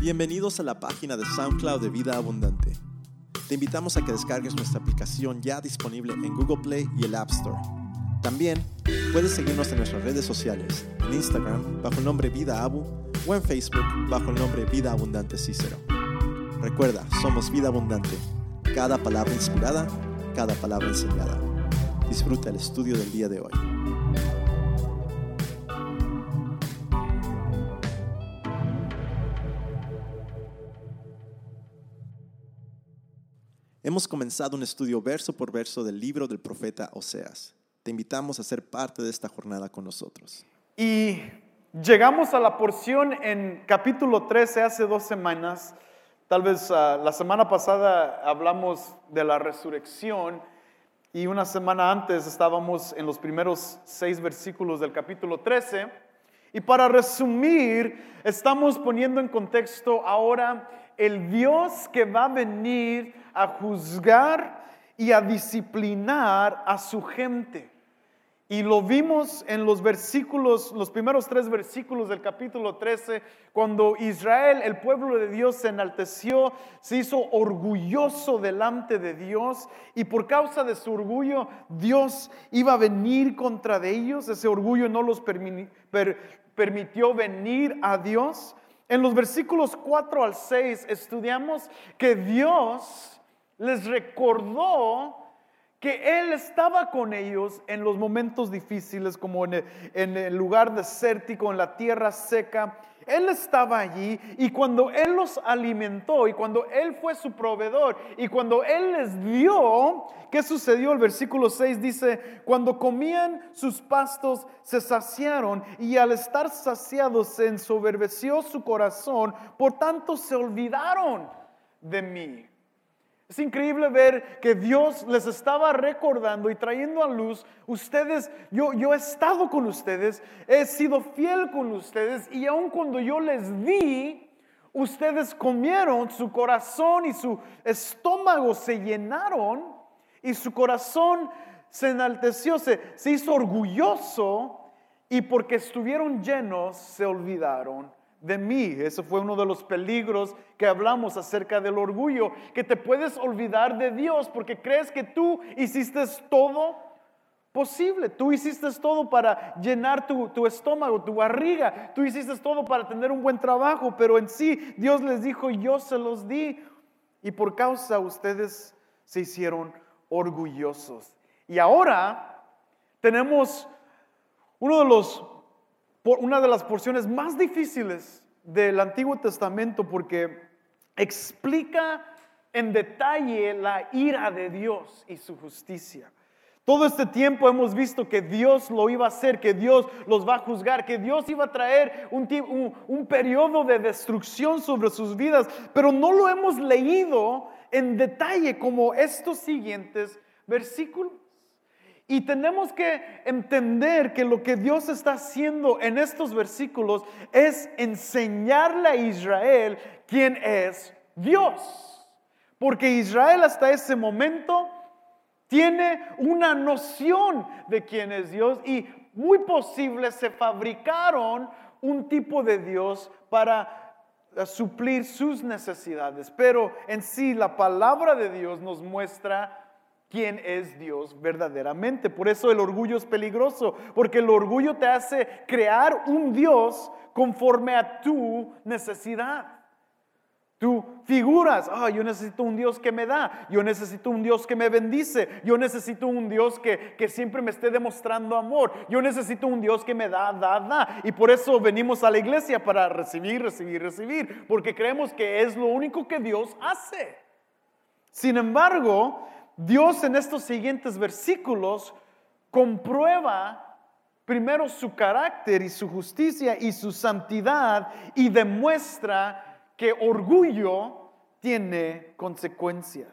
Bienvenidos a la página de SoundCloud de Vida Abundante. Te invitamos a que descargues nuestra aplicación ya disponible en Google Play y el App Store. También puedes seguirnos en nuestras redes sociales, en Instagram bajo el nombre Vida Abu o en Facebook bajo el nombre Vida Abundante Cícero. Recuerda, somos Vida Abundante. Cada palabra inspirada, cada palabra enseñada. Disfruta el estudio del día de hoy. Hemos comenzado un estudio verso por verso del libro del profeta Oseas. Te invitamos a ser parte de esta jornada con nosotros. Y llegamos a la porción en capítulo 13 hace dos semanas. Tal vez ah, la semana pasada hablamos de la resurrección y una semana antes estábamos en los primeros seis versículos del capítulo 13. Y para resumir, estamos poniendo en contexto ahora el Dios que va a venir a juzgar y a disciplinar a su gente. Y lo vimos en los versículos, los primeros tres versículos del capítulo 13, cuando Israel, el pueblo de Dios, se enalteció, se hizo orgulloso delante de Dios y por causa de su orgullo Dios iba a venir contra de ellos. Ese orgullo no los permitió venir a Dios. En los versículos 4 al 6 estudiamos que Dios les recordó que Él estaba con ellos en los momentos difíciles, como en el, lugar desértico, en la tierra seca. Él estaba allí y cuando Él los alimentó y cuando Él fue su proveedor y cuando Él les dio, ¿qué sucedió? El versículo 6 dice, cuando comían sus pastos se saciaron y al estar saciados se ensoberbeció su corazón, por tanto se olvidaron de mí. Es increíble ver que Dios les estaba recordando y trayendo a luz, ustedes, yo, yo he estado con ustedes, he sido fiel con ustedes y aun cuando yo les di, ustedes comieron, su corazón y su estómago se llenaron y su corazón se enalteció, se, se hizo orgulloso y porque estuvieron llenos se olvidaron de mí. Eso fue uno de los peligros que hablamos acerca del orgullo, que te puedes olvidar de Dios porque crees que tú hiciste todo posible. Tú hiciste todo para llenar tu, tu, estómago, tu barriga. Tú hiciste todo para tener un buen trabajo, pero en sí Dios les dijo, yo se los di. Y por causa ustedes se hicieron orgullosos. Y ahora tenemos uno de los una de las porciones más difíciles del Antiguo Testamento porque explica en detalle la ira de Dios y su justicia. Todo este tiempo hemos visto que Dios lo iba a hacer, que Dios los va a juzgar, que Dios iba a traer un, un, un periodo de destrucción sobre sus vidas, pero no lo hemos leído en detalle como estos siguientes versículos. Y tenemos que entender que lo que Dios está haciendo en estos versículos es enseñarle a Israel quién es Dios. Porque Israel hasta ese momento tiene una noción de quién es Dios y muy posible se fabricaron un tipo de Dios para suplir sus necesidades. Pero en sí la palabra de Dios nos muestra quién es Dios verdaderamente. Por eso el orgullo es peligroso, porque el orgullo te hace crear un Dios conforme a tu necesidad. Tú figuras, ah, yo necesito un Dios que me da, yo necesito un Dios que me bendice, yo necesito un Dios que, que siempre me esté demostrando amor, yo necesito un Dios que me da, da, da. Y por eso venimos a la iglesia para recibir, recibir, recibir, porque creemos que es lo único que Dios hace. Sin embargo, Dios en estos siguientes versículos comprueba primero su carácter y su justicia y su santidad y demuestra que orgullo tiene consecuencias.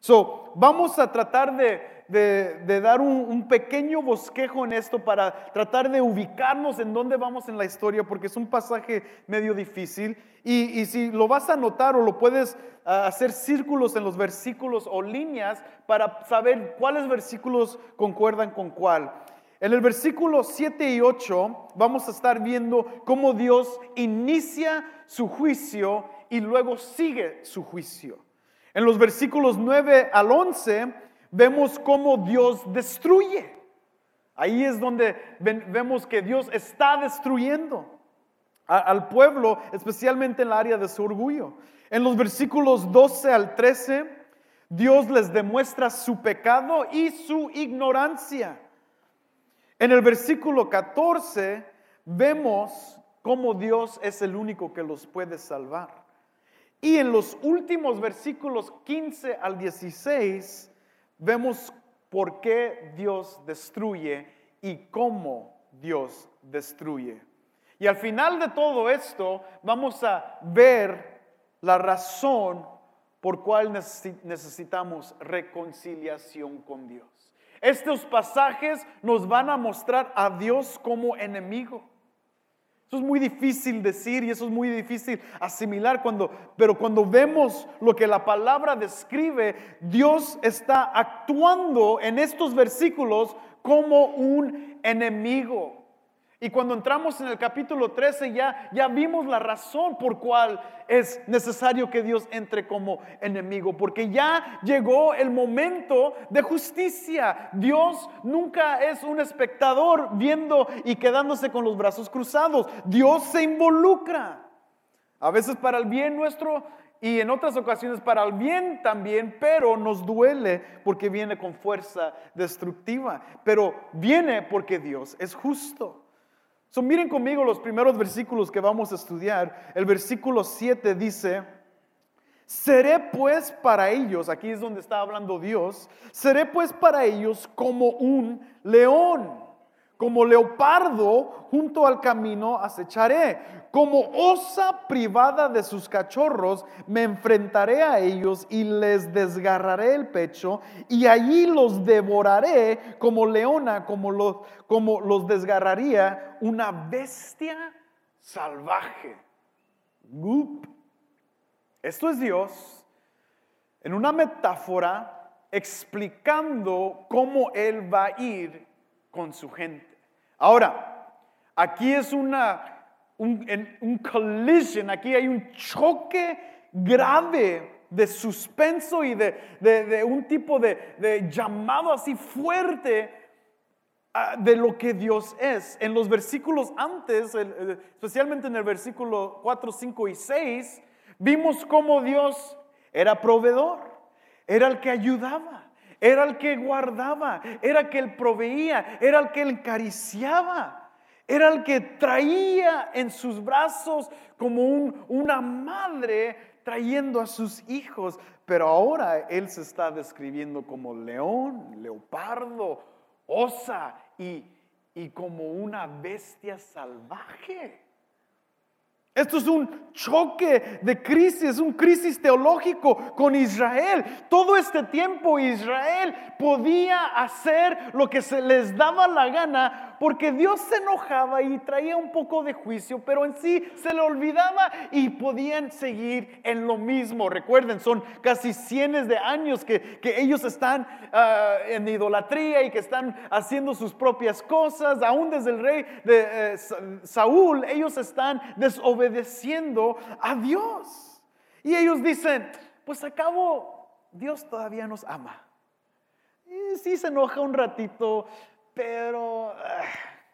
So, vamos a tratar de de, dar un, pequeño bosquejo en esto para tratar de ubicarnos en dónde vamos en la historia, porque es un pasaje medio difícil. Y, si lo vas a anotar o lo puedes ah, hacer círculos en los versículos o líneas para saber cuáles versículos concuerdan con cuál. En el versículo 7 y 8 vamos a estar viendo cómo Dios inicia su juicio y luego sigue su juicio. En los versículos 9 al 11 vemos cómo Dios destruye. Ahí es donde vemos que Dios está destruyendo al pueblo, especialmente en el área de su orgullo. En los versículos 12 al 13, Dios les demuestra su pecado y su ignorancia. En el versículo 14 vemos cómo Dios es el único que los puede salvar. Y en los últimos versículos 15 al 16 vemos por qué Dios destruye y cómo Dios destruye. Y al final de todo esto vamos a ver la razón por cual necesitamos reconciliación con Dios. Estos pasajes nos van a mostrar a Dios como enemigo. Eso es muy difícil decir y eso es muy difícil asimilar cuando, pero cuando vemos lo que la palabra describe, Dios está actuando en estos versículos como un enemigo. Y cuando entramos en el capítulo 13 ya, ya vimos la razón por cual es necesario que Dios entre como enemigo, porque ya llegó el momento de justicia. Dios nunca es un espectador viendo y quedándose con los brazos cruzados. Dios se involucra, a veces para el bien nuestro y en otras ocasiones para el bien también, pero nos duele porque viene con fuerza destructiva, pero viene porque Dios es justo miren conmigo los primeros versículos que vamos a estudiar. El versículo 7 dice, seré pues para ellos, aquí es donde está hablando Dios, seré pues para ellos como un león como leopardo junto al camino acecharé. Como osa privada de sus cachorros, me enfrentaré a ellos y les desgarraré el pecho y allí los devoraré como leona, como los, como los desgarraría una bestia salvaje. Esto es Dios en una metáfora explicando cómo Él va a ir con su gente. Ahora, aquí es una, un, collision, aquí hay un choque grave de suspenso y de, un tipo de, llamado así fuerte ah, de lo que Dios es. En los versículos antes, especialmente en el versículo 4, 5 y 6, vimos cómo Dios era proveedor, era el que ayudaba, era el que guardaba, era el que él proveía, era el que él acariciaba, era el que traía en sus brazos como una madre trayendo a sus hijos. Pero ahora él se está describiendo como león, leopardo, osa y, y como una bestia salvaje. Esto es un choque de crisis, un crisis teológico con Israel. Todo este tiempo Israel podía hacer lo que se les daba la gana porque Dios se enojaba y traía un poco de juicio, pero en sí se le olvidaba y podían seguir en lo mismo. Recuerden, son casi cientos de años que, ellos están ah, en idolatría y que están haciendo sus propias cosas. Aún desde el rey de eh, Saúl, ellos están desobedeciendo a Dios. Y ellos dicen, pues acabo, Dios todavía nos ama. Y sí se enoja un ratito, pero ah,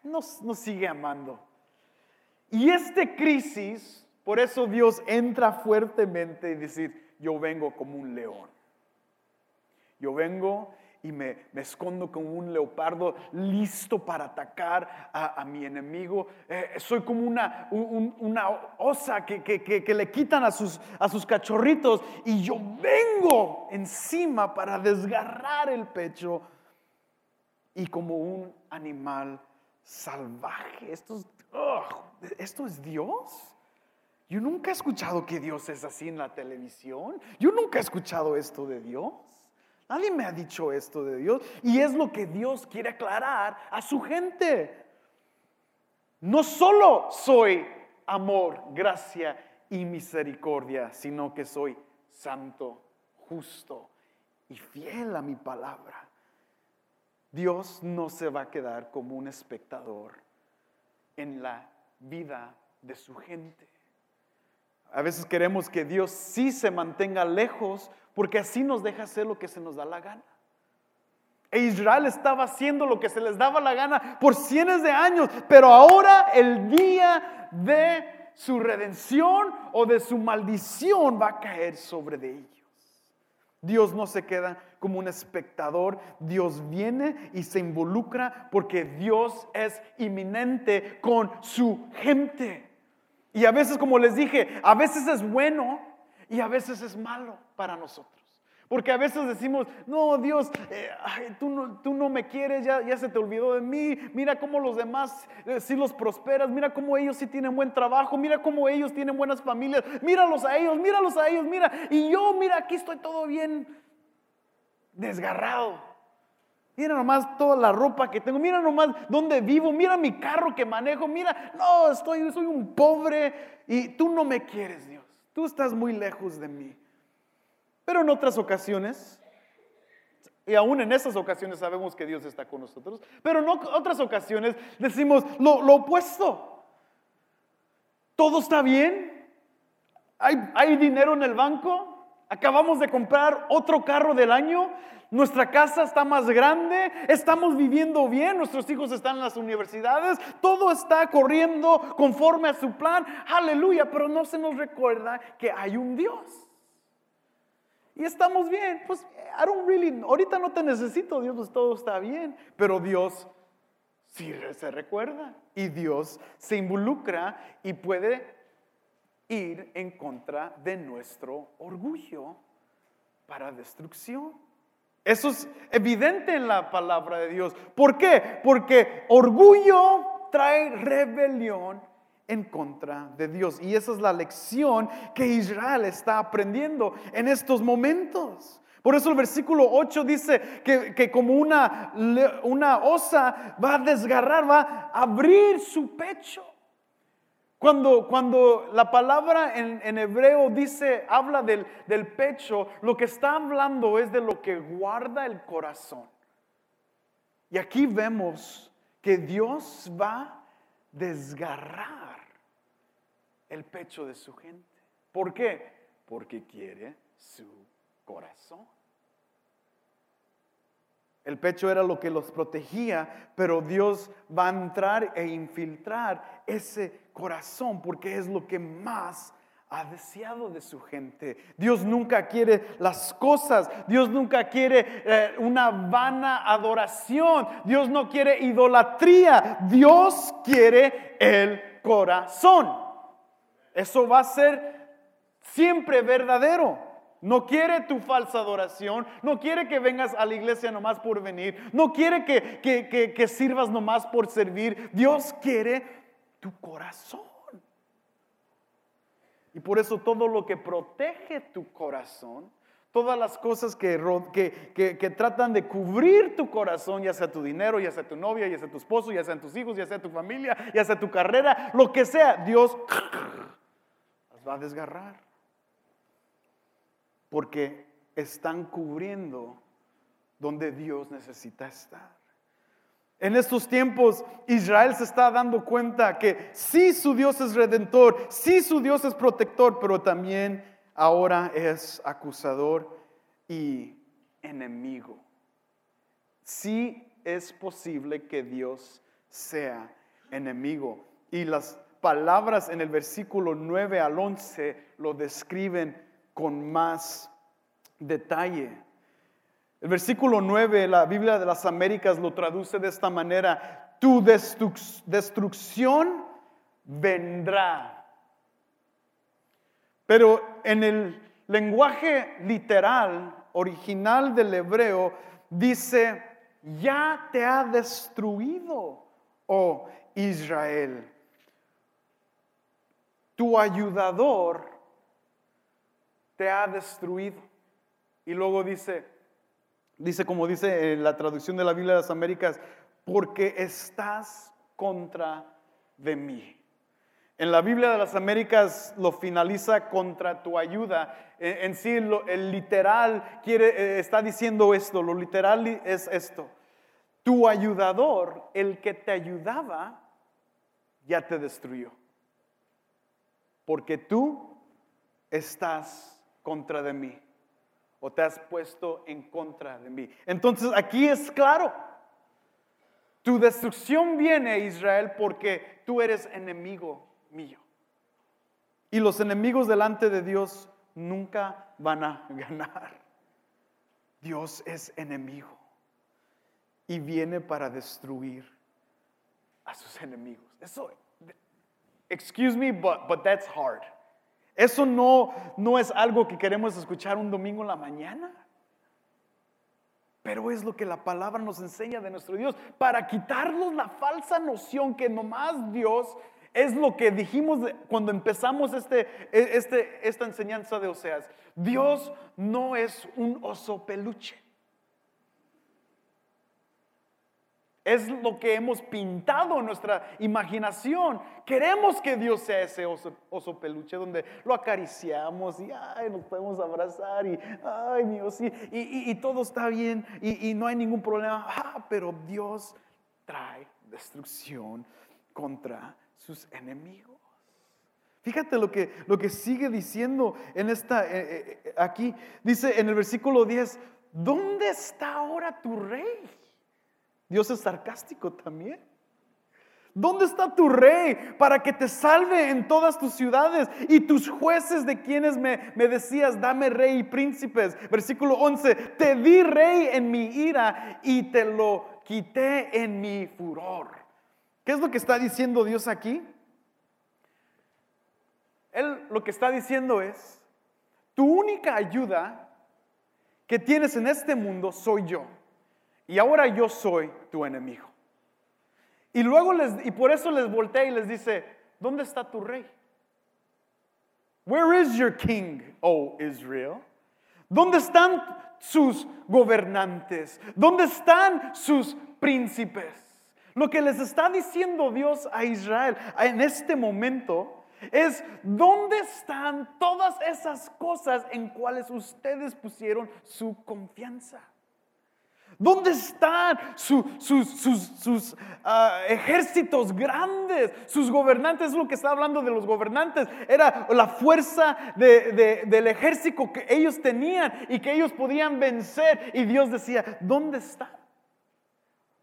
nos, sigue amando. Y esta crisis, por eso Dios entra fuertemente y decir, yo vengo como un león. Yo vengo y me, escondo como un leopardo listo para atacar a, mi enemigo. Eh, soy como una, una osa que, que, le quitan a sus, a sus cachorritos y yo vengo encima para desgarrar el pecho y como un animal salvaje. Esto es, ¿Esto es Dios? Yo nunca he escuchado que Dios es así en la televisión. Yo nunca he escuchado esto de Dios. Nadie me ha dicho esto de Dios. Y es lo que Dios quiere aclarar a su gente. No solo soy amor, gracia y misericordia, sino que soy santo, justo y fiel a mi palabra. Dios no se va a quedar como un espectador en la vida de su gente. A veces queremos que Dios sí se mantenga lejos porque así nos deja hacer lo que se nos da la gana. E Israel estaba haciendo lo que se les daba la gana por cientos de años, pero ahora el día de su redención o de su maldición va a caer sobre ellos. Dios no se queda como un espectador, Dios viene y se involucra porque Dios es inminente con su gente. Y a veces, como les dije, a veces es bueno y a veces es malo para nosotros. Porque a veces decimos, no, Dios, eh, tú, no, me quieres, ya, ya, se te olvidó de mí. Mira cómo los demás eh, sí los prosperas, mira cómo ellos sí tienen buen trabajo, mira cómo ellos tienen buenas familias, míralos a ellos, míralos a ellos, mira. Y yo, mira, aquí estoy todo bien desgarrado. Mira nomás toda la ropa que tengo, mira nomás dónde vivo, mira mi carro que manejo, mira, no, estoy, soy un pobre y tú no me quieres, Dios. Tú estás muy lejos de mí. Pero en otras ocasiones, y aún en esas ocasiones sabemos que Dios está con nosotros, pero en otras ocasiones decimos lo, opuesto. Todo está bien, hay, hay dinero en el banco, acabamos de comprar otro carro del año, nuestra casa está más grande, estamos viviendo bien, nuestros hijos están en las universidades, todo está corriendo conforme a su plan, aleluya, pero no se nos recuerda que hay un Dios y estamos bien. Pues, I don't really, ahorita no te necesito, Dios, pues todo está bien. Pero Dios sí se recuerda y Dios se involucra y puede ir en contra de nuestro orgullo para destrucción. Eso es evidente en la palabra de Dios. ¿Por qué? Porque orgullo trae rebelión en contra de Dios. Y esa es la lección que Israel está aprendiendo en estos momentos. Por eso el versículo 8 dice que, como una, una osa va a desgarrar, va a abrir su pecho. Cuando, cuando, la palabra en, en, hebreo dice, habla del, del, pecho, lo que está hablando es de lo que guarda el corazón. Y aquí vemos que Dios va a desgarrar el pecho de su gente. ¿Por qué? Porque quiere su corazón. El pecho era lo que los protegía, pero Dios va a entrar e infiltrar ese corazón porque es lo que más ha deseado de su gente. Dios nunca quiere las cosas, Dios nunca quiere eh, una vana adoración, Dios no quiere idolatría, Dios quiere el corazón. Eso va a ser siempre verdadero. No quiere tu falsa adoración, no quiere que vengas a la iglesia nomás por venir, no quiere que, que, que, sirvas nomás por servir. Dios quiere tu corazón. Y por eso todo lo que protege tu corazón, todas las cosas que, que, que, tratan de cubrir tu corazón, ya sea tu dinero, ya sea tu novia, ya sea tu esposo, ya sean tus hijos, ya sea tu familia, ya sea tu carrera, lo que sea, Dios va a desgarrar. Porque están cubriendo donde Dios necesita estar. En estos tiempos Israel se está dando cuenta que sí su Dios es redentor, sí su Dios es protector, pero también ahora es acusador y enemigo. Sí es posible que Dios sea enemigo. Y las palabras en el versículo 9 al 11 lo describen con más detalle. El versículo 9, la Biblia de las Américas lo traduce de esta manera, tu destrucción vendrá. Pero en el lenguaje literal, original del hebreo, dice, ya te ha destruido, oh Israel tu ayudador te ha destruido. Y luego dice, dice como dice en la traducción de la Biblia de las Américas, porque estás contra de mí. En la Biblia de las Américas lo finaliza contra tu ayuda. En, sí, el literal quiere, eh, está diciendo esto, lo literal es esto. Tu ayudador, el que te ayudaba, ya te destruyó porque tú estás contra de mí o te has puesto en contra de mí. Entonces aquí es claro, tu destrucción viene, Israel, porque tú eres enemigo mío. Y los enemigos delante de Dios nunca van a ganar. Dios es enemigo y viene para destruir a sus enemigos. Eso, excuse me, but, but that's hard. Eso no, no es algo que queremos escuchar un domingo en la mañana. Pero es lo que la palabra nos enseña de nuestro Dios, para quitarnos la falsa noción que nomás Dios es lo que dijimos cuando empezamos este, e, este, esta enseñanza de Oseas. Dios no es un oso peluche. Es lo que hemos pintado en nuestra imaginación. Queremos que Dios sea ese oso, peluche donde lo acariciamos y ay, nos podemos abrazar y ay Dios, y, y, todo está bien y, y, no hay ningún problema. Ah, pero Dios trae destrucción contra sus enemigos. Fíjate lo que, lo que sigue diciendo en esta, eh, eh, eh, aquí. Dice en el versículo 10, ¿dónde está ahora tu rey? Dios es sarcástico también. ¿Dónde está tu rey para que te salve en todas tus ciudades y tus jueces de quienes me, me, decías, dame rey y príncipes? Versículo 11, te di rey en mi ira y te lo quité en mi furor. ¿Qué es lo que está diciendo Dios aquí? Él lo que está diciendo es, tu única ayuda que tienes en este mundo soy yo. Y ahora yo soy tu enemigo. Y luego les, y por eso les voltea y les dice, ¿dónde está tu rey? Where is your king, oh Israel? ¿Dónde están sus gobernantes? ¿Dónde están sus príncipes? Lo que les está diciendo Dios a Israel en este momento es dónde están todas esas cosas en cuales ustedes pusieron su confianza. ¿Dónde están sus, ah, ejércitos grandes? Sus gobernantes, es lo que está hablando de los gobernantes. Era la fuerza del ejército que ellos tenían y que ellos podían vencer. Y Dios decía, ¿dónde están?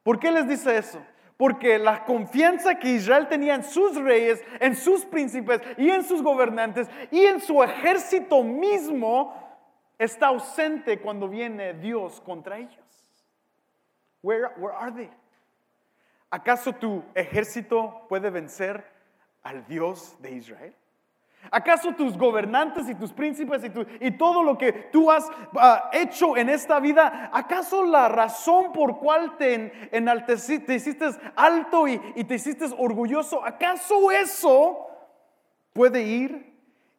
¿Por qué les dice eso? Porque la confianza que Israel tenía en sus reyes, en sus príncipes y en sus gobernantes y en su ejército mismo está ausente cuando viene Dios contra ellos. Where, where are they? ¿Acaso tu ejército puede vencer al Dios de Israel? ¿Acaso tus gobernantes y tus príncipes y, todo lo que tú has ah, hecho en esta vida, acaso la razón por cual te te hiciste alto y, y te hiciste orgulloso, acaso eso puede ir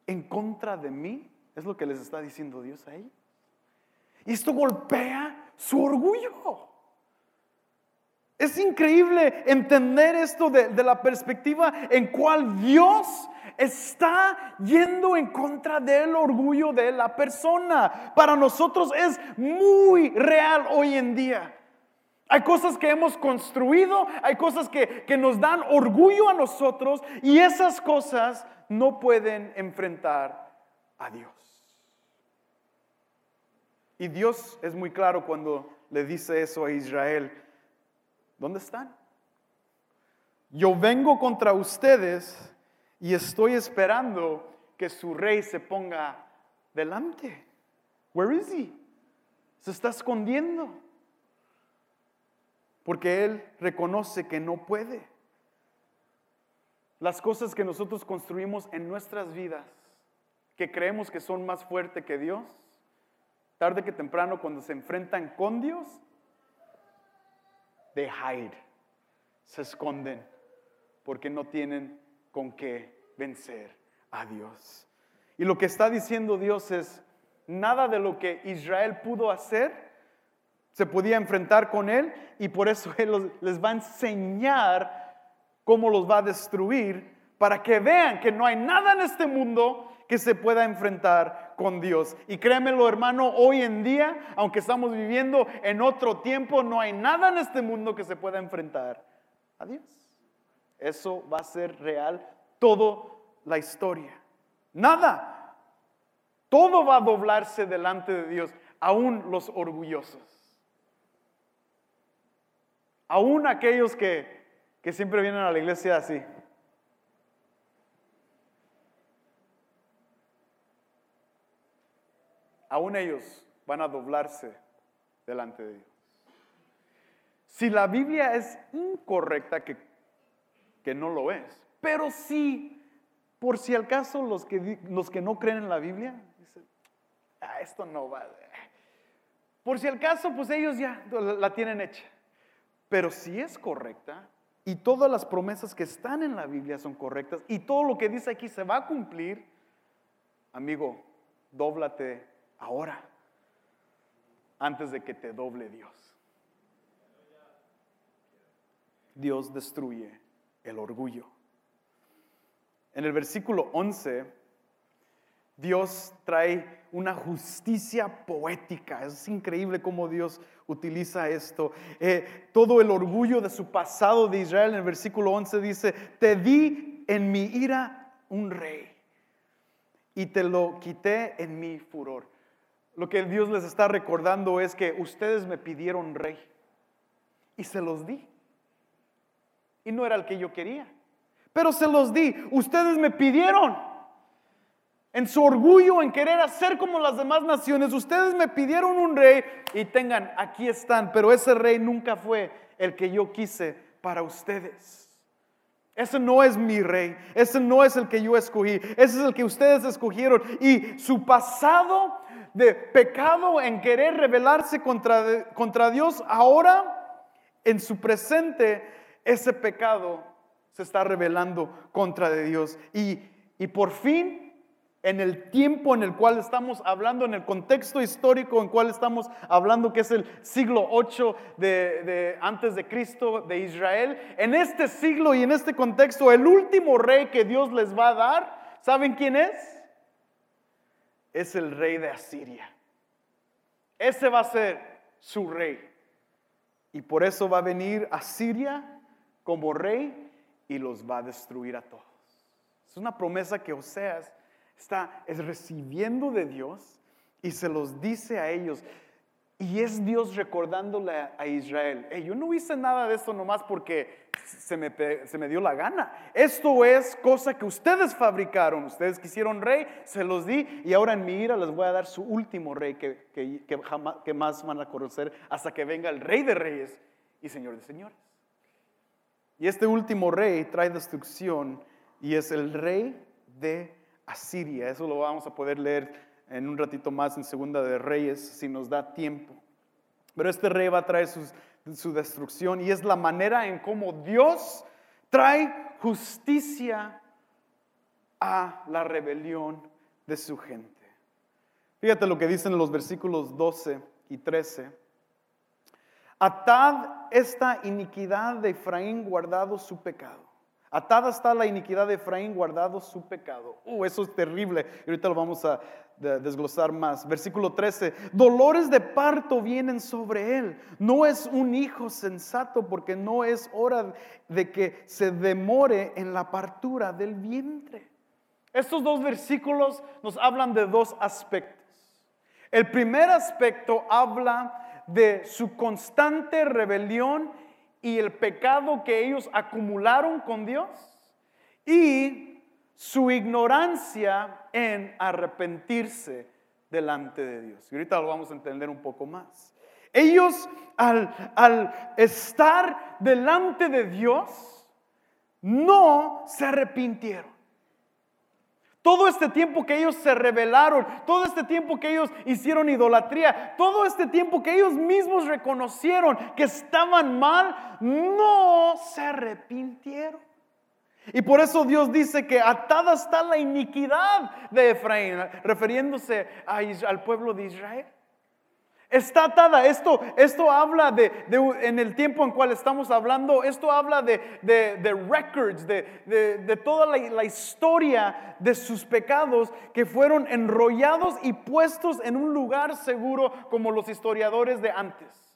en contra de mí? Es lo que les está diciendo Dios ahí. Y esto golpea su orgullo. Es increíble entender esto de, la perspectiva en cual Dios está yendo en contra del orgullo de la persona. Para nosotros es muy real hoy en día. Hay cosas que hemos construido, hay cosas que, que nos dan orgullo a nosotros y esas cosas no pueden enfrentar a Dios. Y Dios es muy claro cuando le dice eso a Israel. ¿Dónde están? Yo vengo contra ustedes y estoy esperando que su rey se ponga delante. Where is he? Se está escondiendo. Porque él reconoce que no puede. Las cosas que nosotros construimos en nuestras vidas, que creemos que son más fuertes que Dios, tarde que temprano cuando se enfrentan con Dios, they hide, se esconden, porque no tienen con qué vencer a Dios. Y lo que está diciendo Dios es, nada de lo que Israel pudo hacer se podía enfrentar con Él y por eso Él les va a enseñar cómo los va a destruir para que vean que no hay nada en este mundo que se pueda enfrentar con Dios. Y créemelo, hermano, hoy en día, aunque estamos viviendo en otro tiempo, no hay nada en este mundo que se pueda enfrentar a Dios. Eso va a ser real toda la historia. Nada. Todo va a doblarse delante de Dios, aún los orgullosos. Aún aquellos que, que siempre vienen a la iglesia así. Aún ellos van a doblarse delante de Dios. Si la Biblia es incorrecta, que, que no lo es, pero sí, por si al caso los que, los que no creen en la Biblia, dicen, ah, esto no va. Por si al caso, pues ellos ya la tienen hecha. Pero si es correcta, y todas las promesas que están en la Biblia son correctas, y todo lo que dice aquí se va a cumplir, amigo, dóblate ahora, antes de que te doble Dios. Dios destruye el orgullo. En el versículo 11, Dios trae una justicia poética. Es increíble cómo Dios utiliza esto. Eh, todo el orgullo de su pasado de Israel en el versículo 11 dice, te di en mi ira un rey y te lo quité en mi furor. Lo que Dios les está recordando es que ustedes me pidieron rey y se los di y no era el que yo quería. Pero se los di. Ustedes me pidieron. En su orgullo, en querer hacer como las demás naciones, ustedes me pidieron un rey y tengan, aquí están, pero ese rey nunca fue el que yo quise para ustedes. Ese no es mi rey, ese no es el que yo escogí, ese es el que ustedes escogieron. Y su pasado de pecado en querer rebelarse contra, contra Dios, ahora en su presente ese pecado se está revelando contra de Dios. Y, y por fin, en el tiempo en el cual estamos hablando, en el contexto histórico en cual estamos hablando, que es el siglo 8 de, de, antes de Cristo de Israel, en este siglo y en este contexto, el último rey que Dios les va a dar, ¿saben quién es? Es el rey de Asiria. Ese va a ser su rey. Y por eso va a venir Asiria como rey y los va a destruir a todos. Es una promesa que Oseas está recibiendo de Dios y se los dice a ellos. Y es Dios recordándole a Israel, yo no hice nada de esto nomás porque se me, se me, dio la gana. Esto es cosa que ustedes fabricaron. Ustedes quisieron rey, se los di y ahora en mi ira les voy a dar su último rey que, que, que, jamás, que más van a conocer hasta que venga el rey de reyes y señor de señores. Y este último rey trae destrucción y es el rey de Asiria. Eso lo vamos a poder leer en un ratito más en Segunda de Reyes si nos da tiempo. Pero este rey va a traer su destrucción y es la manera en cómo Dios trae justicia a la rebelión de su gente. Fíjate lo que dicen los versículos 12 y 13. Atad esta iniquidad de Efraín guardado su pecado. Atada está la iniquidad de Efraín guardado su pecado. Uh, eso es terrible. Ahorita lo vamos a desglosar más. Versículo 13. Dolores de parto vienen sobre él. No es un hijo sensato porque no es hora de que se demore en la partura del vientre. Estos dos versículos nos hablan de dos aspectos. El primer aspecto habla de su constante rebelión y el pecado que ellos acumularon con Dios y su ignorancia en arrepentirse delante de Dios. Y ahorita lo vamos a entender un poco más. Ellos al, al estar delante de Dios no se arrepintieron. Todo este tiempo que ellos se rebelaron, todo este tiempo que ellos hicieron idolatría, todo este tiempo que ellos mismos reconocieron que estaban mal, no se arrepintieron. Y por eso Dios dice que atada está la iniquidad de Efraín, refiriéndose al pueblo de Israel. Está atada. Esto, esto habla de, en el tiempo en cual estamos hablando, esto habla de, de records, de, toda la, historia de sus pecados que fueron enrollados y puestos en un lugar seguro como los historiadores de antes.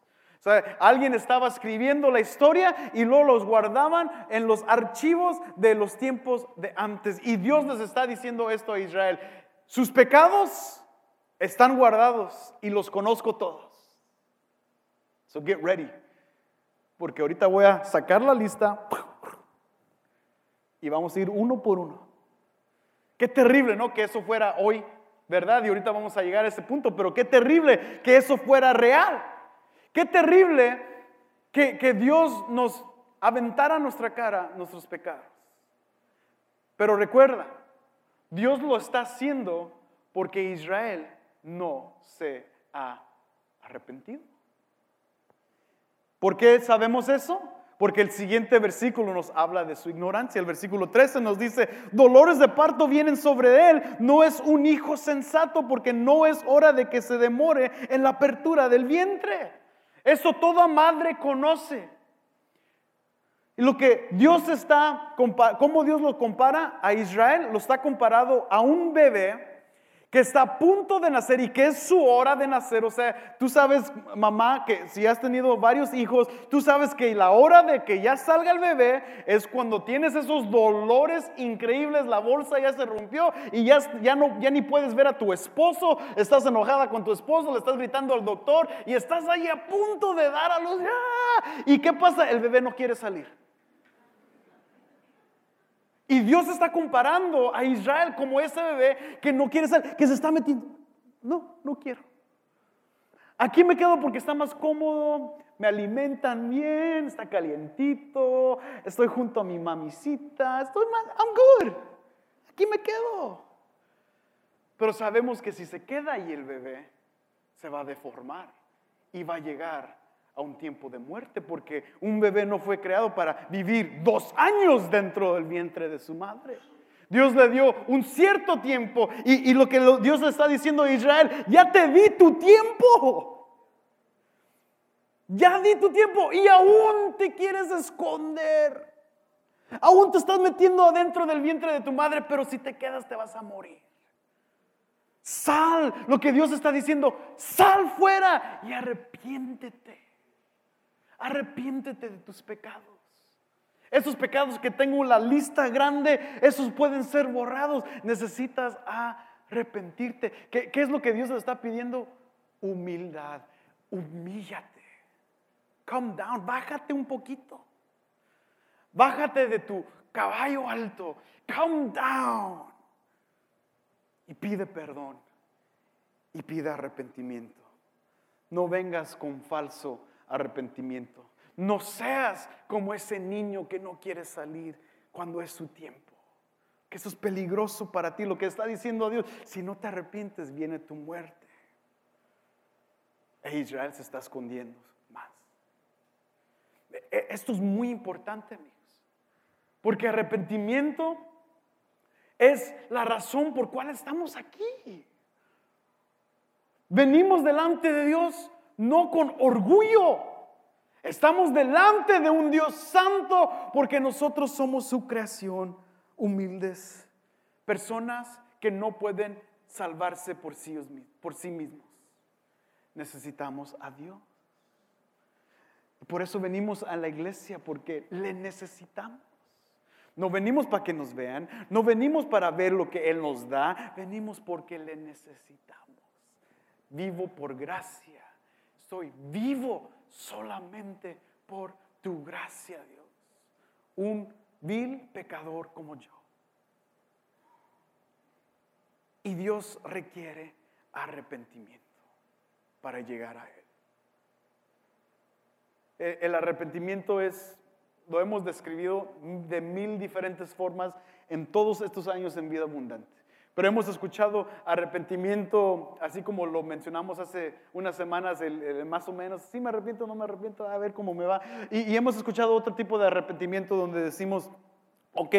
O sea, alguien estaba escribiendo la historia y luego los guardaban en los archivos de los tiempos de antes. Y Dios les está diciendo esto a Israel. Sus pecados están guardados y los conozco todos. So get ready. Porque ahorita voy a sacar la lista y vamos a ir uno por uno. Qué terrible, ¿no? Que eso fuera hoy, ¿verdad? Y ahorita vamos a llegar a ese punto, pero qué terrible que eso fuera real. Qué terrible que, Dios nos aventara a nuestra cara nuestros pecados. Pero recuerda, Dios lo está haciendo porque Israel no se ha arrepentido. ¿Por qué sabemos eso? Porque el siguiente versículo nos habla de su ignorancia. El versículo 13 nos dice, dolores de parto vienen sobre él. No es un hijo sensato porque no es hora de que se demore en la apertura del vientre. Eso toda madre conoce. Y lo que Dios está, cómo Dios lo compara a Israel, lo está comparado a un bebé que está a punto de nacer y que es su hora de nacer. O sea, tú sabes, mamá, que si has tenido varios hijos, tú sabes que la hora de que ya salga el bebé es cuando tienes esos dolores increíbles, la bolsa ya se rompió y ya, ya, no, ya ni puedes ver a tu esposo, estás enojada con tu esposo, le estás gritando al doctor y estás ahí a punto de dar a luz. ¿Y qué pasa? El bebé no quiere salir. Y Dios está comparando a Israel como ese bebé que no quiere salir, que se está metiendo. No, no quiero. Aquí me quedo porque está más cómodo, me alimentan bien, está calientito, estoy junto a mi mamisita, estoy más, I'm good. Aquí me quedo. Pero sabemos que si se queda ahí el bebé, se va a deformar y va a llegar a un tiempo de muerte, porque un bebé no fue creado para vivir dos años dentro del vientre de su madre. Dios le dio un cierto tiempo y, lo que Dios le está diciendo a Israel, ya te di tu tiempo. Ya di tu tiempo y aún te quieres esconder. Aún te estás metiendo adentro del vientre de tu madre, pero si te quedas te vas a morir. Sal, lo que Dios está diciendo, sal fuera y arrepiéntete. Arrepiéntete de tus pecados. Esos pecados que tengo la lista grande, esos pueden ser borrados. Necesitas arrepentirte. ¿Qué, es lo que Dios le está pidiendo? Humildad. Humíllate. Come down. Bájate un poquito. Bájate de tu caballo alto. Come down. Y pide perdón. Y pide arrepentimiento. No vengas con falso arrepentimiento. No seas como ese niño que no quiere salir cuando es su tiempo. Que eso es peligroso para ti. Lo que está diciendo Dios, si no te arrepientes, viene tu muerte. E Israel se está escondiendo más. E, e, esto es muy importante, amigos. Porque arrepentimiento es la razón por cual estamos aquí. Venimos delante de Dios no con orgullo. Estamos delante de un Dios santo porque nosotros somos su creación, humildes, personas que no pueden salvarse por sí, mismos. Necesitamos a Dios. Por eso venimos a la iglesia, porque le necesitamos. No venimos para que nos vean, no venimos para ver lo que Él nos da, venimos porque le necesitamos. Vivo por gracia soy vivo solamente por tu gracia, Dios. Un vil pecador como yo. Y Dios requiere arrepentimiento para llegar a Él. E, el arrepentimiento es, lo hemos describido de mil diferentes formas en todos estos años en vida abundante. Pero hemos escuchado arrepentimiento, así como lo mencionamos hace unas semanas, más o menos, sí me arrepiento, no me arrepiento, a ver cómo me va. Y, hemos escuchado otro tipo de arrepentimiento donde decimos, ok,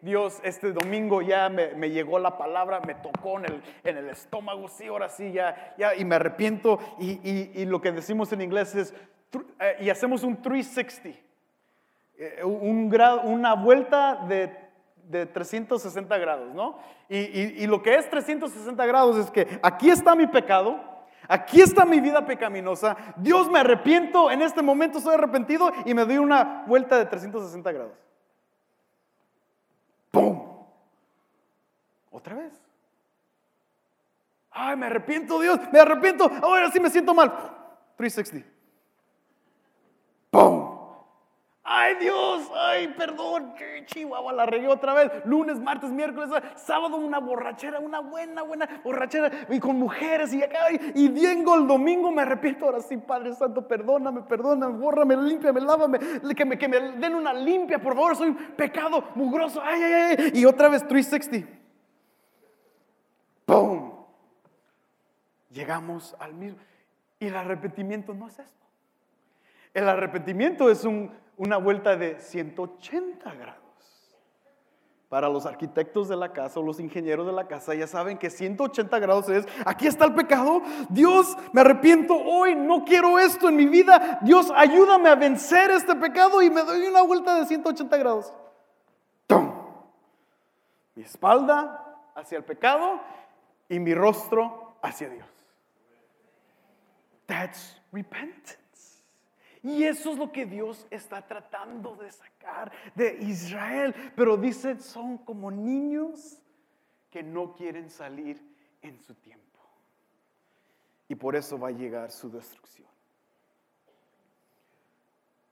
Dios, este domingo ya me, llegó la palabra, me tocó en el, en el, estómago, sí, ahora sí, ya, ya, y me arrepiento. Y, lo que decimos en inglés es, eh, y hacemos un 360, eh, un grado, una vuelta de de 360 grados, ¿no? Y, lo que es 360 grados es que aquí está mi pecado, aquí está mi vida pecaminosa, Dios me arrepiento, en este momento soy arrepentido y me doy una vuelta de 360 grados. ¡Pum! Otra vez. Ay, me arrepiento, Dios, me arrepiento. Ahora sí me siento mal. 360. ¡Pum! Ay Dios, ay perdón, chihuahua, la regué otra vez. Lunes, martes, miércoles, sábado una borrachera, una buena, buena borrachera y con mujeres y acá y, vengo el domingo, me arrepiento. Ahora sí, Padre Santo, perdóname, perdóname, bórrame, límpiame, lávame, que me, que me den una limpia, por favor, soy un pecado mugroso. Ay, ay, ay. Y otra vez 360. ¡Pum! Llegamos al mismo. Y el arrepentimiento no es esto. El arrepentimiento es un una vuelta de 180 grados. Para los arquitectos de la casa o los ingenieros de la casa ya saben que 180 grados es, aquí está el pecado, Dios, me arrepiento hoy, no quiero esto en mi vida, Dios, ayúdame a vencer este pecado y me doy una vuelta de 180 grados. ¡Tum! Mi espalda hacia el pecado y mi rostro hacia Dios. That's repentance. Y eso es lo que Dios está tratando de sacar de Israel. Pero dice, son como niños que no quieren salir en su tiempo. Y por eso va a llegar su destrucción.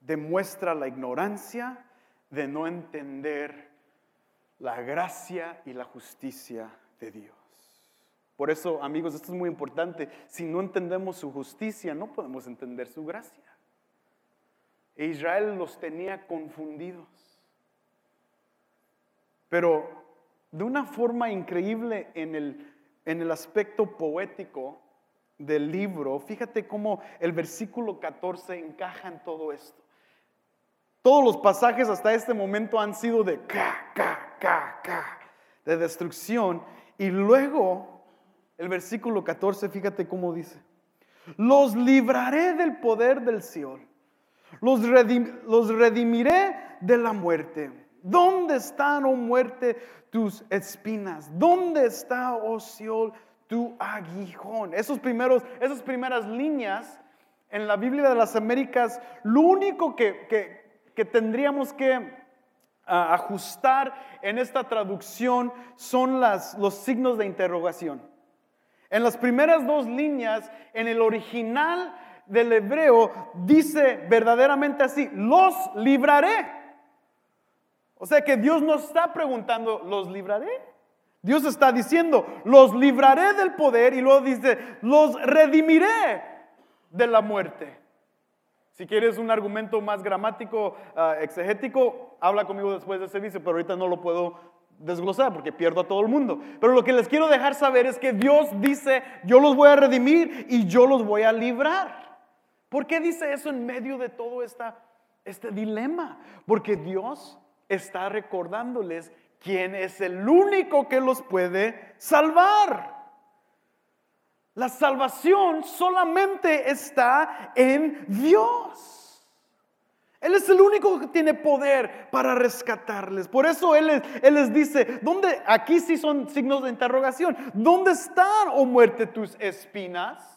Demuestra la ignorancia de no entender la gracia y la justicia de Dios. Por eso, amigos, esto es muy importante. Si no entendemos su justicia, no podemos entender su gracia. E Israel los tenía confundidos. Pero de una forma increíble en el, en el aspecto poético del libro, fíjate cómo el versículo 14 encaja en todo esto. Todos los pasajes hasta este momento han sido de ca, ca, ca, ca, de destrucción. Y luego el versículo 14, fíjate cómo dice, los libraré del poder del Seol los, redimiré de la muerte. ¿Dónde están, oh muerte, tus espinas? ¿Dónde está, oh tu aguijón? Esos primeros, esas primeras líneas en la Biblia de las Américas, lo único que, tendríamos que ajustar en esta traducción son las, los signos de interrogación. En las primeras dos líneas, en el original del hebreo dice verdaderamente así, los libraré. O sea que Dios no está preguntando, ¿los libraré? Dios está diciendo, los libraré del poder y luego dice, los redimiré de la muerte. Si quieres un argumento más gramático, ah, exegético, habla conmigo después de servicio, pero ahorita no lo puedo desglosar porque pierdo a todo el mundo. Pero lo que les quiero dejar saber es que Dios dice, yo los voy a redimir y yo los voy a librar. ¿Por qué dice eso en medio de todo este dilema? Porque Dios está recordándoles quién es el único que los puede salvar. La salvación solamente está en Dios. Él es el único que tiene poder para rescatarles. Por eso Él, él les dice, ¿dónde? Aquí sí son signos de interrogación. ¿Dónde están, oh muerte, tus espinas?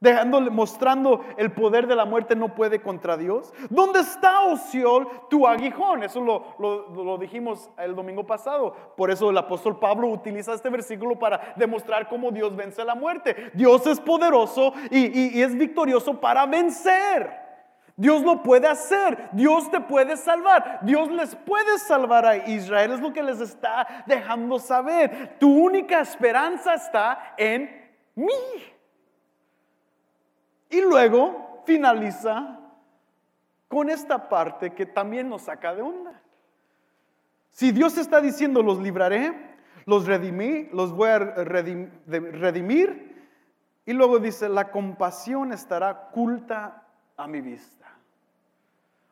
Dejándole, mostrando el poder de la muerte no puede contra Dios. ¿Dónde está, Osiol, oh tu aguijón? Eso lo, dijimos el domingo pasado. Por eso el apóstol Pablo utiliza este versículo para demostrar cómo Dios vence la muerte. Dios es poderoso y, y es victorioso para vencer. Dios lo puede hacer, Dios te puede salvar, Dios les puede salvar a Israel, es lo que les está dejando saber. Tu única esperanza está en mí. Y luego finaliza con esta parte que también nos saca de onda. Si Dios está diciendo, los libraré, los redimí, los voy a redimir, y luego dice, la compasión estará culta a mi vista.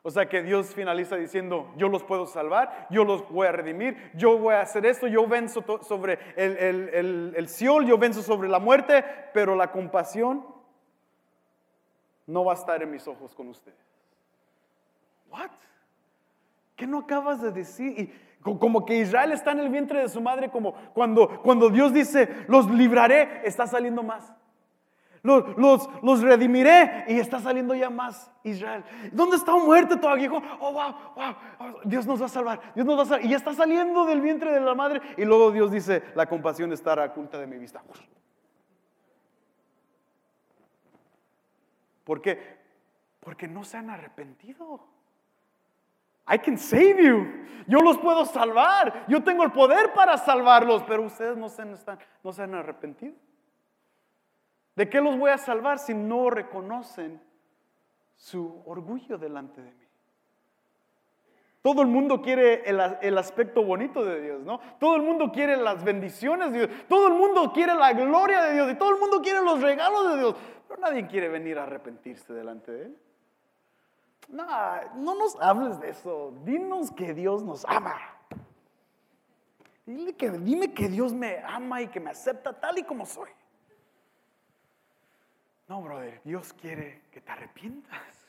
O sea que Dios finaliza diciendo, yo los puedo salvar, yo los voy a redimir, yo voy a hacer esto, yo venzo sobre el, el, yo venzo sobre la muerte, pero la compasión no va a estar en mis ojos con ustedes. What? ¿Qué no acabas de decir? Y como que Israel está en el vientre de su madre, como cuando, cuando Dios dice, los libraré, está saliendo más. Los, los, los, redimiré y está saliendo ya más Israel. ¿Dónde está muerte hijo? Oh, wow, wow, Dios nos va a salvar, Dios nos va a salvar. Y está saliendo del vientre de la madre. Y luego Dios dice, la compasión estará oculta de mi vista. ¿Por qué? Porque no se han arrepentido. I can save you. Yo los puedo salvar. Yo tengo el poder para salvarlos, pero ustedes no se, no se han arrepentido. ¿De qué los voy a salvar si no reconocen su orgullo delante de mí? Todo el mundo quiere el, aspecto bonito de Dios, ¿no? Todo el mundo quiere las bendiciones de Dios. Todo el mundo quiere la gloria de Dios. Y todo el mundo quiere los regalos de Dios. Pero nadie quiere venir a arrepentirse delante de Él. No, no nos hables de eso. Dinos que Dios nos ama. Dime que Dios me ama y que me acepta tal y como soy. No, brother, Dios quiere que te arrepientas.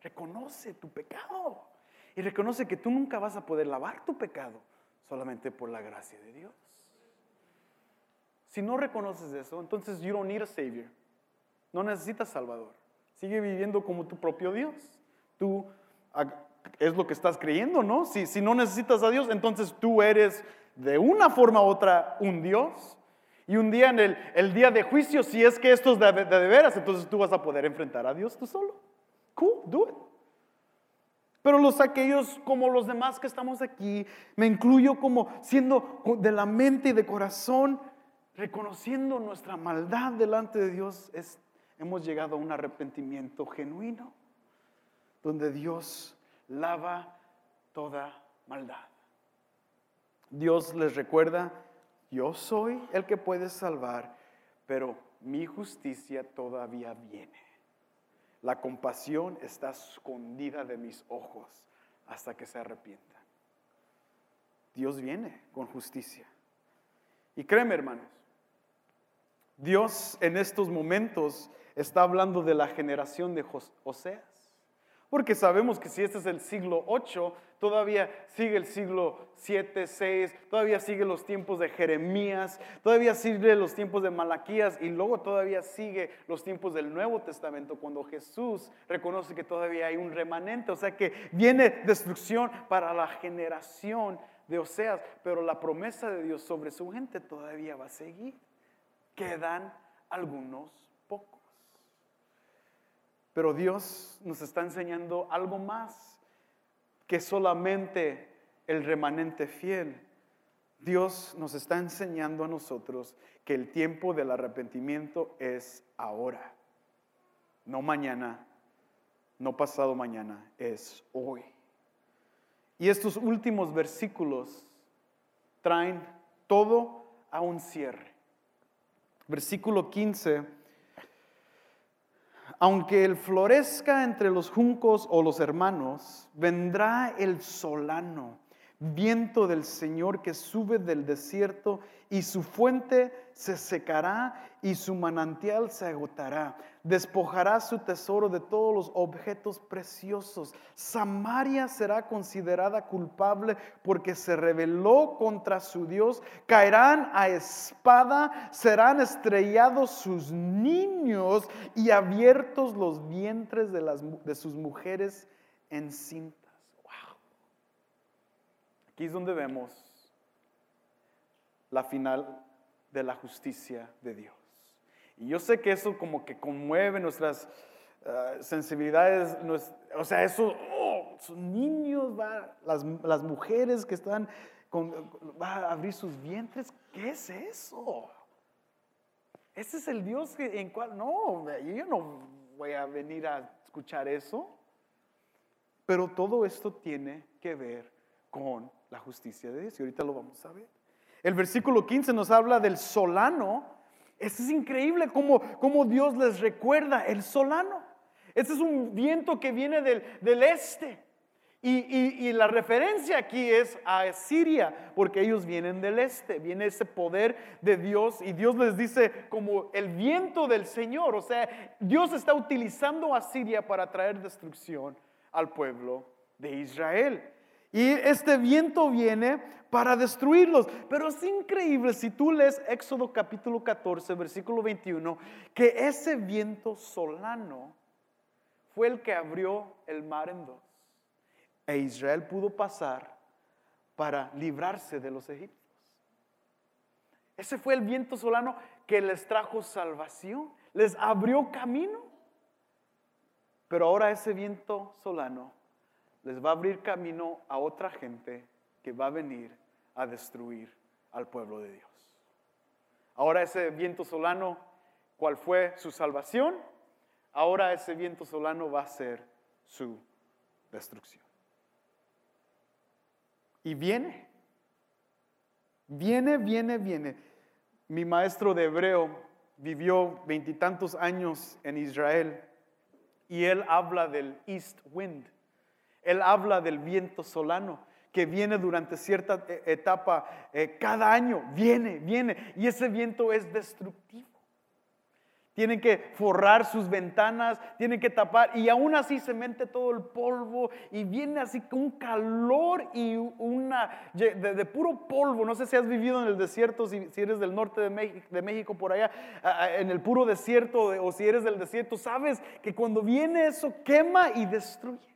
Reconoce tu pecado. Y reconoce que tú nunca vas a poder lavar tu pecado solamente por la gracia de Dios. Si no reconoces eso, entonces you don't need a savior. No necesitas salvador. Sigue viviendo como tu propio Dios. Tú es lo que estás creyendo, ¿no? Si, si no necesitas a Dios, entonces tú eres de una forma u otra un Dios. Y un día en el, el día de juicio, si es que esto es de, de, de veras, entonces tú vas a poder enfrentar a Dios tú solo. Cool, do it. Pero los aquellos como los demás que estamos aquí, me incluyo como siendo de la mente y de corazón, reconociendo nuestra maldad delante de Dios, hemos llegado a un arrepentimiento genuino, donde Dios lava toda maldad. Dios les recuerda, yo soy el que puede salvar, pero mi justicia todavía viene. La compasión está escondida de mis ojos hasta que se arrepientan. Dios viene con justicia. Y créeme, hermanos, Dios en estos momentos está hablando de la generación de Oseas. Porque sabemos que si este es el siglo 8, todavía sigue el siglo 7, 6, todavía sigue los tiempos de Jeremías, todavía sigue los tiempos de Malaquías y luego todavía sigue los tiempos del Nuevo Testamento cuando Jesús reconoce que todavía hay un remanente, o sea que viene destrucción para la generación de Oseas, pero la promesa de Dios sobre su gente todavía va a seguir. Quedan algunos pero Dios nos está enseñando algo más que solamente el remanente fiel. Dios nos está enseñando a nosotros que el tiempo del arrepentimiento es ahora, no mañana, no pasado mañana, es hoy. Y estos últimos versículos traen todo a un cierre. Versículo 15 aunque él florezca entre los juncos o los hermanos, vendrá el solano, viento del Señor que sube del desierto y su fuente se secará y su manantial se agotará. Despojará su tesoro de todos los objetos preciosos. Samaria será considerada culpable porque se rebeló contra su Dios. Caerán a espada, serán estrellados sus niños y abiertos los vientres de, las, de sus mujeres encintas. Aquí es donde vemos la final de la justicia de Dios. Y yo sé que eso como que conmueve nuestras eh, sensibilidades, o sea, eso, oh, sus niños, las, mujeres que están, con, va a abrir sus vientres, ¿qué es eso? Ese es el Dios en cual, no, yo no voy a venir a escuchar eso. Pero todo esto tiene que ver con la justicia de Dios y ahorita lo vamos a ver. El versículo 15 nos habla del solano. Es increíble cómo, cómo Dios les recuerda el solano. Este es un viento que viene del, del este. Y, y, la referencia aquí es a Siria, porque ellos vienen del este, viene ese poder de Dios y Dios les dice como el viento del Señor, o sea, Dios está utilizando a Siria para traer destrucción al pueblo de Israel. Y este viento viene para destruirlos. Pero es increíble si tú lees Éxodo capítulo 14, versículo 21, que ese viento solano fue el que abrió el mar en dos. E Israel pudo pasar para librarse de los egipcios. Ese fue el viento solano que les trajo salvación, les abrió camino. Pero ahora ese viento solano les va a abrir camino a otra gente que va a venir a destruir al pueblo de Dios. Ahora ese viento solano, ¿cuál fue su salvación? Ahora ese viento solano va a ser su destrucción. Y viene, viene, viene, viene. Mi maestro de hebreo vivió veintitantos años en Israel y él habla del east wind. Él habla del viento solano que viene durante cierta e, etapa, eh, cada año, viene, viene, y ese viento es destructivo. Tienen que forrar sus ventanas, tienen que tapar, y aún así se mete todo el polvo, y viene así con un calor y una, de, puro polvo. No sé si has vivido en el desierto, si, eres del norte de México, por allá, en el puro desierto, o si eres del desierto, sabes que cuando viene eso quema y destruye.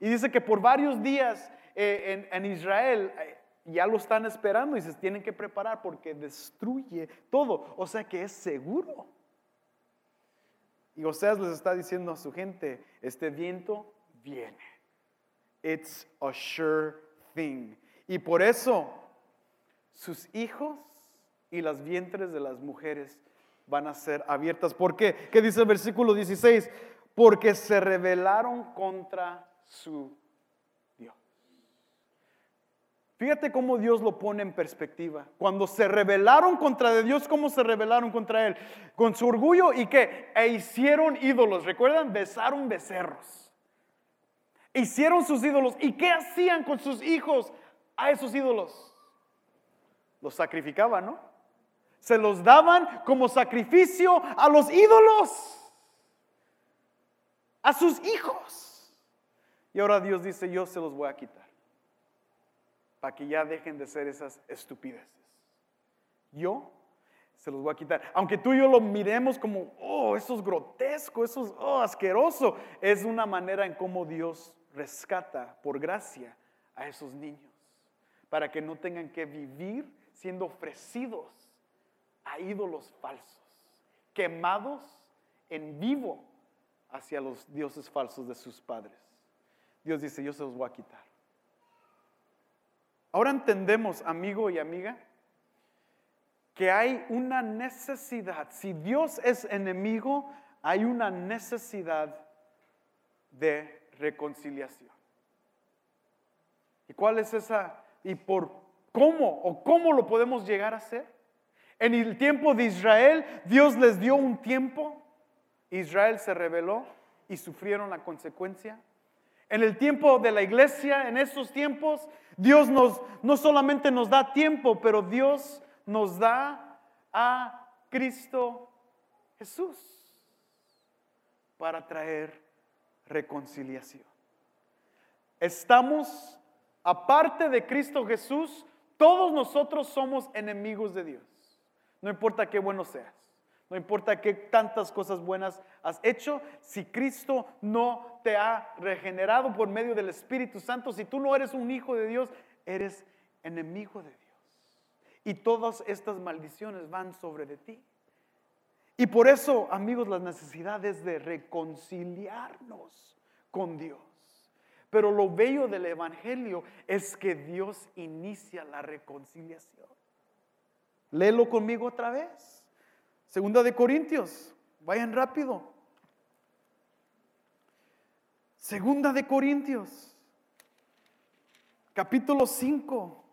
Y dice que por varios días eh, en, Israel eh, ya lo están esperando y se tienen que preparar porque destruye todo. O sea que es seguro. Y Oseas les está diciendo a su gente, este viento viene. It's a sure thing. Y por eso sus hijos y las vientres de las mujeres van a ser abiertas. ¿Por qué? ¿Qué dice el versículo 16? Porque se rebelaron contra su Dios. Fíjate cómo Dios lo pone en perspectiva. Cuando se rebelaron contra Dios, ¿cómo se rebelaron contra Él? Con su orgullo y que e hicieron ídolos. ¿Recuerdan? Besaron becerros. Hicieron sus ídolos. ¿Y qué hacían con sus hijos a esos ídolos? Los sacrificaban, ¿no? Se los daban como sacrificio a los ídolos. A sus hijos. Y ahora Dios dice, yo se los voy a quitar. Para que ya dejen de ser esas estupideces. Yo se los voy a quitar. Aunque tú y yo lo miremos como, oh, eso es grotesco, eso es oh, asqueroso. Es una manera en cómo Dios rescata por gracia a esos niños. Para que no tengan que vivir siendo ofrecidos a ídolos falsos. Quemados en vivo hacia los dioses falsos de sus padres. Dios dice, yo se los voy a quitar. Ahora entendemos, amigo y amiga, que hay una necesidad. Si Dios es enemigo, hay una necesidad de reconciliación. ¿Y cuál es esa? ¿Y por cómo o cómo lo podemos llegar a hacer? En el tiempo de Israel, Dios les dio un tiempo, Israel se rebeló y sufrieron la consecuencia. En el tiempo de la iglesia, en estos tiempos, Dios nos, no solamente nos da tiempo, pero Dios nos da a Cristo Jesús para traer reconciliación. Estamos, aparte de Cristo Jesús, todos nosotros somos enemigos de Dios. No importa qué bueno seas. No importa qué tantas cosas buenas has hecho, si Cristo no te ha regenerado por medio del Espíritu Santo, si tú no eres un hijo de Dios, eres enemigo de Dios. Y todas estas maldiciones van sobre de ti. Y por eso, amigos, la necesidad es de reconciliarnos con Dios. Pero lo bello del Evangelio es que Dios inicia la reconciliación. Léelo conmigo otra vez. Segunda de Corintios, vayan rápido. Segunda de Corintios, capítulo 5.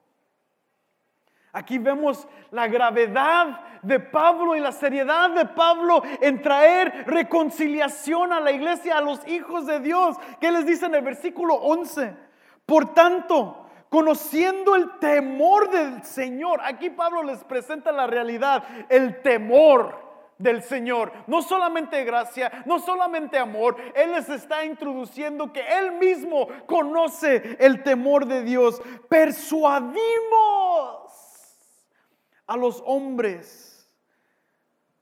Aquí vemos la gravedad de Pablo y la seriedad de Pablo en traer reconciliación a la iglesia, a los hijos de Dios. ¿Qué les dice en el versículo 11? Por tanto, conociendo el temor del Señor. Aquí Pablo les presenta la realidad, el temor del Señor. No solamente gracia, no solamente amor, Él les está introduciendo que Él mismo conoce el temor de Dios. Persuadimos a los hombres,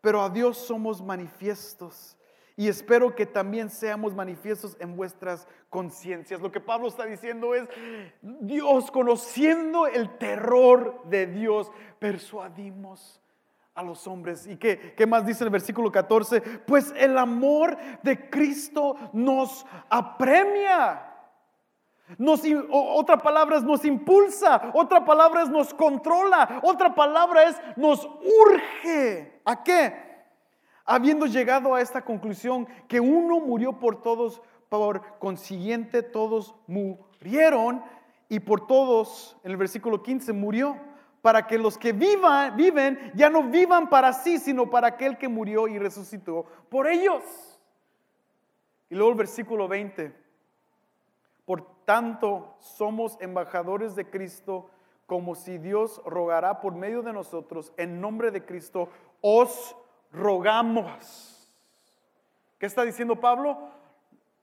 pero a Dios somos manifiestos y espero que también seamos manifiestos en vuestras conciencias. Lo que Pablo está diciendo es, Dios, conociendo el terror de Dios, persuadimos a los hombres. ¿Y qué, qué más dice el versículo 14? Pues el amor de Cristo nos apremia. Nos, otra palabra es nos impulsa, otra palabra es nos controla, otra palabra es nos urge. ¿A qué? Habiendo llegado a esta conclusión que uno murió por todos, por consiguiente todos murieron y por todos, en el versículo 15, murió para que los que viven ya no vivan para sí, sino para aquel que murió y resucitó por ellos. Y luego el versículo 20 por tanto, somos embajadores de Cristo, como si Dios rogará por medio de nosotros, en nombre de Cristo, os rogamos. ¿Qué está diciendo Pablo?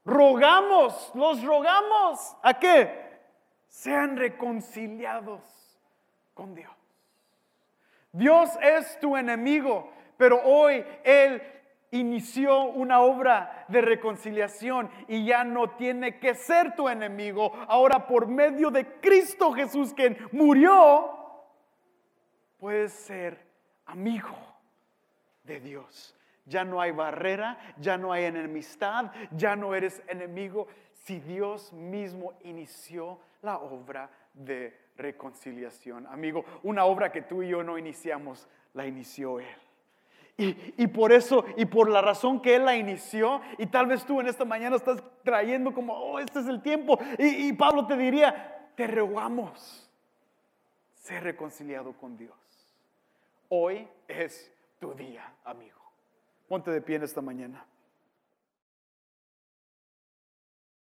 Rogamos, los rogamos. ¿A qué? Sean reconciliados con Dios. Dios es tu enemigo, pero hoy Él inició una obra de reconciliación y ya no tiene que ser tu enemigo. Ahora por medio de Cristo Jesús, quien murió, puedes ser amigo de Dios. Ya no hay barrera, ya no hay enemistad, ya no eres enemigo. Si Dios mismo inició la obra de reconciliación. Amigo, una obra que tú y yo no iniciamos, la inició Él. Y, por eso, y por la razón que Él la inició, y tal vez tú en esta mañana estás trayendo como, oh, este es el tiempo, y, y Pablo te diría, te rogamos, ser reconciliado con Dios. Hoy es tu día, amigo. Ponte de pie en esta mañana.